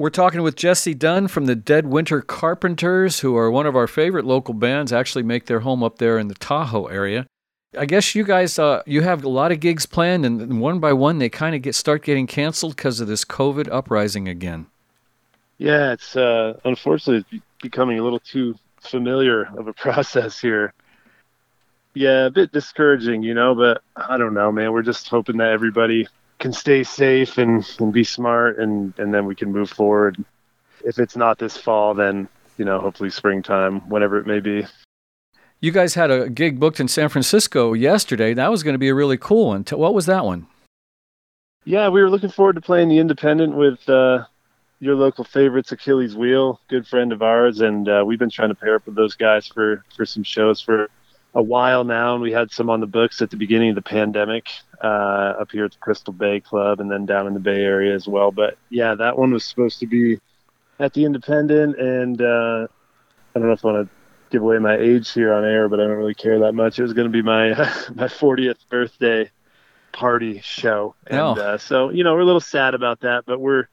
We're talking with Jesse Dunn from the Dead Winter Carpenters, who are one of our favorite local bands, actually make their home up there in the Tahoe area. I guess you guys, uh, you have a lot of gigs planned, and one by one they kind of get start getting canceled because of this COVID uprising again. Yeah, it's uh, unfortunately becoming a little too familiar of a process here. Yeah, a bit discouraging, you know, but I don't know, man. We're just hoping that everybody can stay safe and, and be smart and, and then we can move forward. If it's not this fall, then, you know, hopefully springtime, whenever it may be. You guys had a gig booked in San Francisco yesterday. That was going to be a really cool one. What was that one? Yeah, we were looking forward to playing the Independent with uh, your local favorites, Achilles Wheel, good friend of ours, and uh, we've been trying to pair up with those guys for for some shows for a while now, and we had some on the books at the beginning of the pandemic uh, up here at the Crystal Bay Club, and then down in the Bay Area as well. But yeah, that one was supposed to be at the Independent, and uh, I don't know if I want to give away my age here on air, but I don't really care that much. It was going to be my my 40th birthday party show, and oh. uh, so you know we're a little sad about that, but we're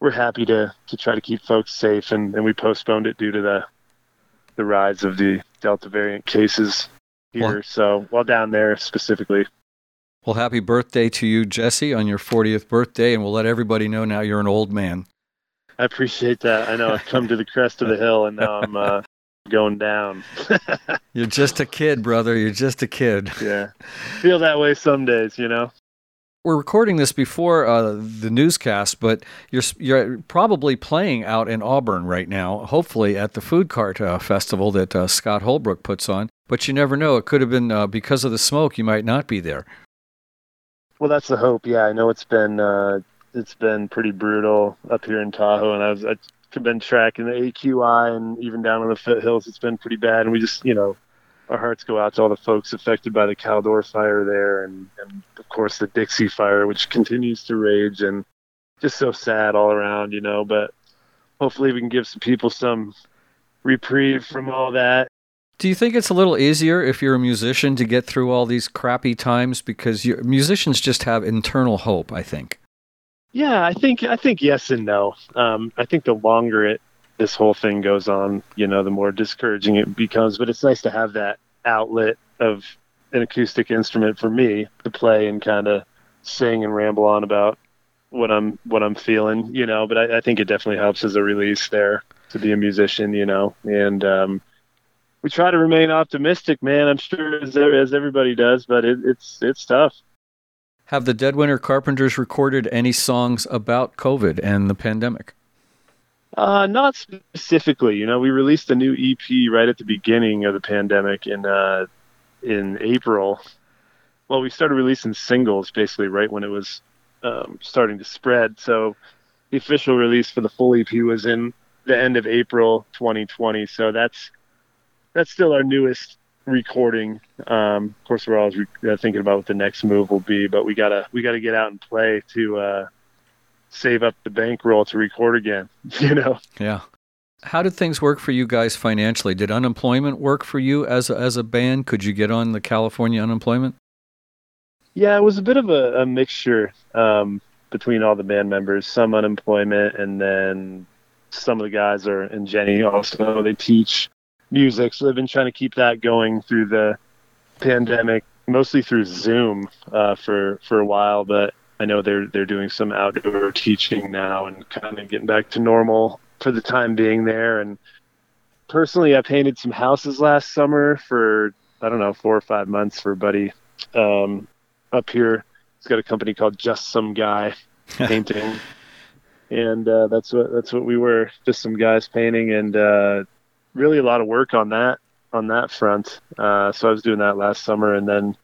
we're happy to to try to keep folks safe, and, and we postponed it due to the the rise of the Delta variant cases here. Well, so well, down there specifically. Well, happy birthday to you, Jesse, on your 40th birthday, and we'll let everybody know now you're an old man. I appreciate that. I know I've come to the crest of the hill, and now I'm uh, going down. You're just a kid, brother. You're just a kid. Yeah. Feel that way some days, you know? We're recording this before uh, the newscast, but you're you're probably playing out in Auburn right now. Hopefully at the Food Cart uh, Festival that uh, Scott Holbrook puts on. But you never know; it could have been uh, because of the smoke. You might not be there. Well, that's the hope. Yeah, I know it's been uh, it's been pretty brutal up here in Tahoe, and I was I have been tracking the AQI and even down in the foothills, it's been pretty bad. And we just, you know, our hearts go out to all the folks affected by the Caldor fire there, and, and of course the Dixie fire, which continues to rage, and just so sad all around, you know. But hopefully, we can give some people some reprieve from all that. Do you think it's a little easier if you're a musician to get through all these crappy times because musicians just have internal hope? I think. Yeah, I think I think yes and no. Um, I think the longer it this whole thing goes on, you know, the more discouraging it becomes. But it's nice to have that outlet of an acoustic instrument for me to play and kind of sing and ramble on about what I'm what I'm feeling, you know. But I, I, think it definitely helps as a release there to be a musician, you know. And um, we try to remain optimistic, man. I'm sure as, as everybody does, but it, it's it's tough. Have the Dead Winter Carpenters recorded any songs about COVID and the pandemic? Uh, not specifically. You know, we released a new EP right at the beginning of the pandemic in uh, in April. Well, we started releasing singles basically right when it was um, starting to spread. So the official release for the full EP was in the end of April 2020. So that's that's still our newest recording. Um, of course, we're always re- uh, thinking about what the next move will be, but we gotta we gotta get out and play to uh, save up the bankroll to record again. You know? Yeah. How did things work for you guys financially? Did unemployment work for you as a, as a band? Could you get on the California unemployment? Yeah, it was a bit of a, a mixture um, between all the band members. Some unemployment, and then some of the guys are, and Jenny also, they teach music. So they've been trying to keep that going through the pandemic, mostly through Zoom uh, for for a while. But I know they're they're doing some outdoor teaching now and kind of getting back to normal for the time being there. And personally, I painted some houses last summer for I don't know four or five months for a buddy um, up here. He's got a company called Just Some Guy Painting. and uh, that's what that's what we were just some guys painting and uh, really a lot of work on that on that front. Uh, so I was doing that last summer, and then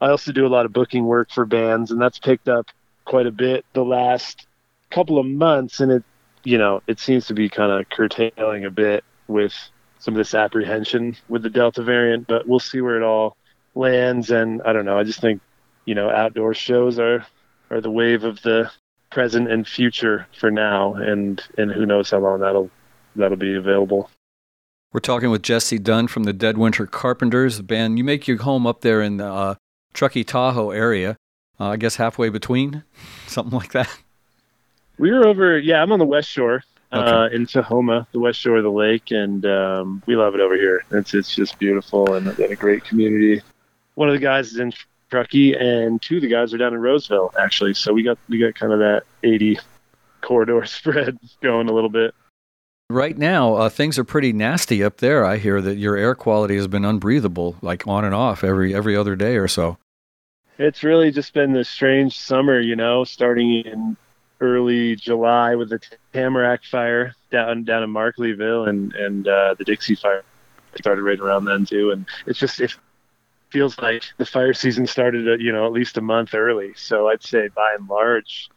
I also do a lot of booking work for bands, and that's picked up quite a bit the last couple of months. And it, you know, it seems to be kind of curtailing a bit with some of this apprehension with the Delta variant, but we'll see where it all lands. And I don't know. I just think, you know, outdoor shows are are the wave of the present and future for now, and and who knows how long that'll that'll be available. We're talking with Jesse Dunn from the Dead Winter Carpenters band. You make your home up there in uh, Truckee Tahoe area. Uh, I guess halfway between, something like that. We were over, yeah, I'm on the West Shore okay. uh, in Tahoma, the West Shore of the lake, and um, we love it over here. It's it's just beautiful and, and a great community. One of the guys is in Truckee, and two of the guys are down in Roseville, actually. So we got we got kind of that 80 corridor spread going a little bit. Right now, uh, things are pretty nasty up there. I hear that your air quality has been unbreathable, like on and off every every other day or so. It's really just been this strange summer, you know, starting in early July with the Tamarack fire down down in Markleeville and and uh, the Dixie fire started right around then too. And it's just it feels like the fire season started, at, you know, at least a month early. So I'd say by and large,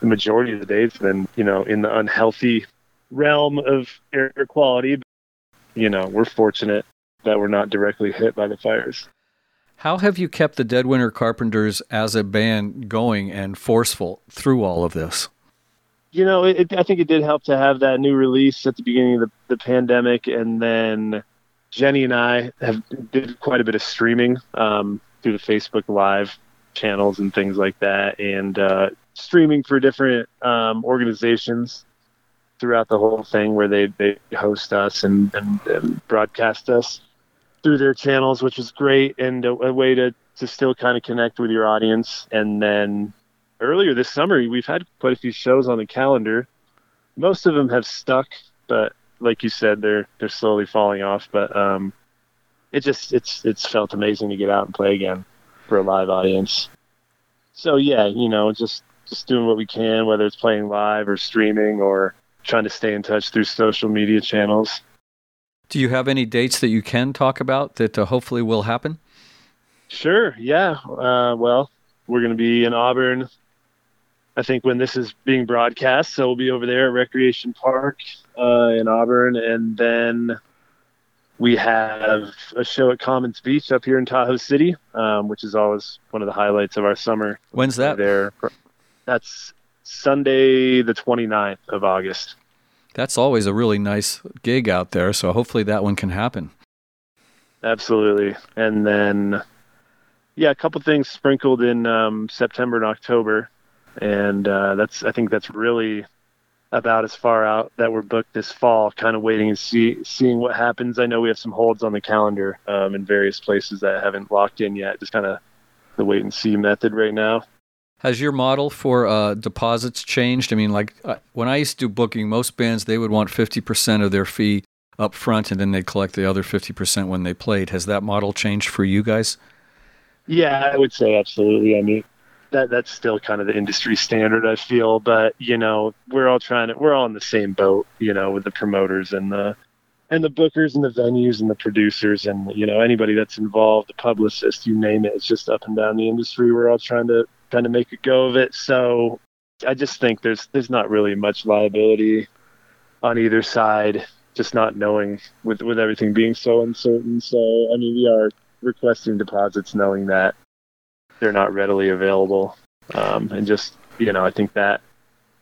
the majority of the days been, you know, in the unhealthy realm of air quality. You know, we're fortunate that we're not directly hit by the fires. How have you kept the Dead Winter Carpenters as a band going and forceful through all of this? You know, it, I think it did help to have that new release at the beginning of the, the pandemic, and then Jenny and I have did quite a bit of streaming um, through the Facebook Live channels and things like that, and uh, streaming for different um, organizations throughout the whole thing where they, they host us and, and, and broadcast us through their channels, which is great and a, a way to, to still kind of connect with your audience. And then earlier this summer, we've had quite a few shows on the calendar. Most of them have stuck, but like you said, they're they're slowly falling off. But um, it just it's it's felt amazing to get out and play again for a live audience. So yeah, you know, just just doing what we can, whether it's playing live or streaming or trying to stay in touch through social media channels. Do you have any dates that you can talk about that uh, hopefully will happen? Sure. Yeah. Uh, well, we're going to be in Auburn. I think when this is being broadcast, so we'll be over there at Recreation Park uh, in Auburn, and then we have a show at Commons Beach up here in Tahoe City, um, which is always one of the highlights of our summer. When's that? There, that's Sunday, the 29th of August. That's always a really nice gig out there. So hopefully that one can happen. Absolutely. And then, yeah, a couple things sprinkled in um, September and October. And uh, that's, I think that's really about as far out that we're booked this fall, kind of waiting and see, seeing what happens. I know we have some holds on the calendar um, in various places that haven't locked in yet. Just kind of the wait and see method right now. Has your model for uh, deposits changed? I mean, like uh, when I used to do booking, most bands they would want fifty percent of their fee up front, and then they'd collect the other fifty percent when they played. Has that model changed for you guys? Yeah, I would say absolutely. I mean, that that's still kind of the industry standard, I feel. But you know, we're all trying to we're all in the same boat, you know, with the promoters and the and the bookers and the venues and the producers and you know anybody that's involved, the publicist, you name it. It's just up and down the industry. We're all trying to trying to make a go of it. So I just think there's there's not really much liability on either side, just not knowing with with everything being so uncertain. So I mean, we are requesting deposits knowing that they're not readily available, um, and just you know, I think that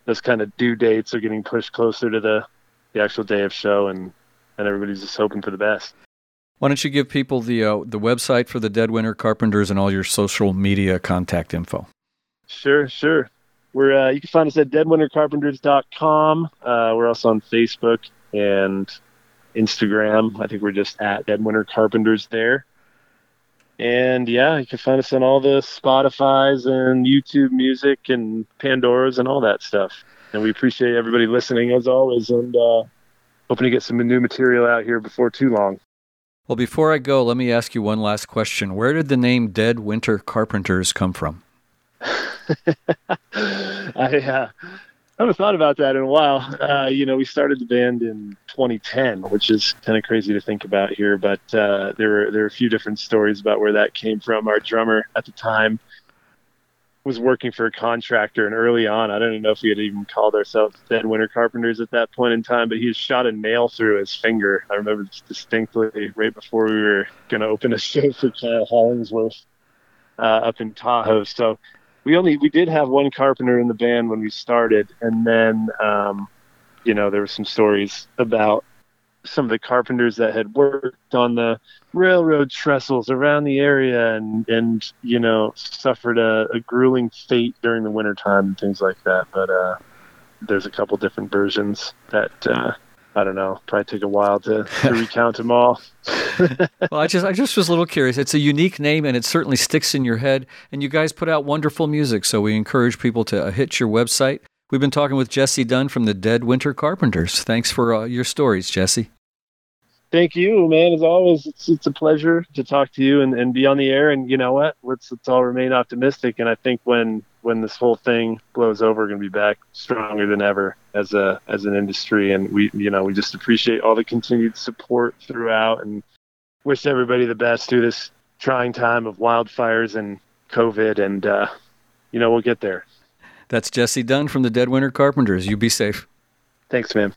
those kind of due dates are getting pushed closer to the the actual day of show, and and everybody's just hoping for the best. Why don't you give people the uh, the website for the Dead Winter Carpenters and all your social media contact info? Sure, sure. We're uh, you can find us at deadwintercarpenters.com. Uh, we're also on Facebook and Instagram. I think we're just at Dead Winter Carpenters there. And yeah, you can find us on all the Spotify's and YouTube music and Pandora's and all that stuff. And we appreciate everybody listening as always and uh, hoping to get some new material out here before too long. Well, before I go, let me ask you one last question. Where did the name Dead Winter Carpenters come from? I uh, haven't thought about that in a while. Uh, you know, we started the band in 2010, which is kind of crazy to think about here. But uh, there were there were a few different stories about where that came from. Our drummer at the time was working for a contractor, and early on, I don't know if we had even called ourselves Dead Winter Carpenters at that point in time. But he shot a nail through his finger. I remember distinctly right before we were going to open a show for Kyle Hollingsworth. Uh, up in Tahoe. So we only we did have one carpenter in the band when we started, and then um, you know there were some stories about some of the carpenters that had worked on the railroad trestles around the area and and you know suffered a, a grueling fate during the wintertime and things like that but uh there's a couple different versions that uh, I don't know. Probably take a while to, to recount them all. well, I just I just was a little curious. It's a unique name, and it certainly sticks in your head. And you guys put out wonderful music, so we encourage people to uh, hit your website. We've been talking with Jesse Dunn from the Dead Winter Carpenters. Thanks for uh, your stories, Jesse. Thank you, man. As always, it's, it's a pleasure to talk to you and, and be on the air. And you know what? Let's let's all remain optimistic. And I think when when this whole thing blows over, we're going to be back stronger than ever as a as an industry. And we you know we just appreciate all the continued support throughout and wish everybody the best through this trying time of wildfires and COVID. And uh, you know we'll get there. That's Jesse Dunn from the Dead Winter Carpenters. You be safe. Thanks, man.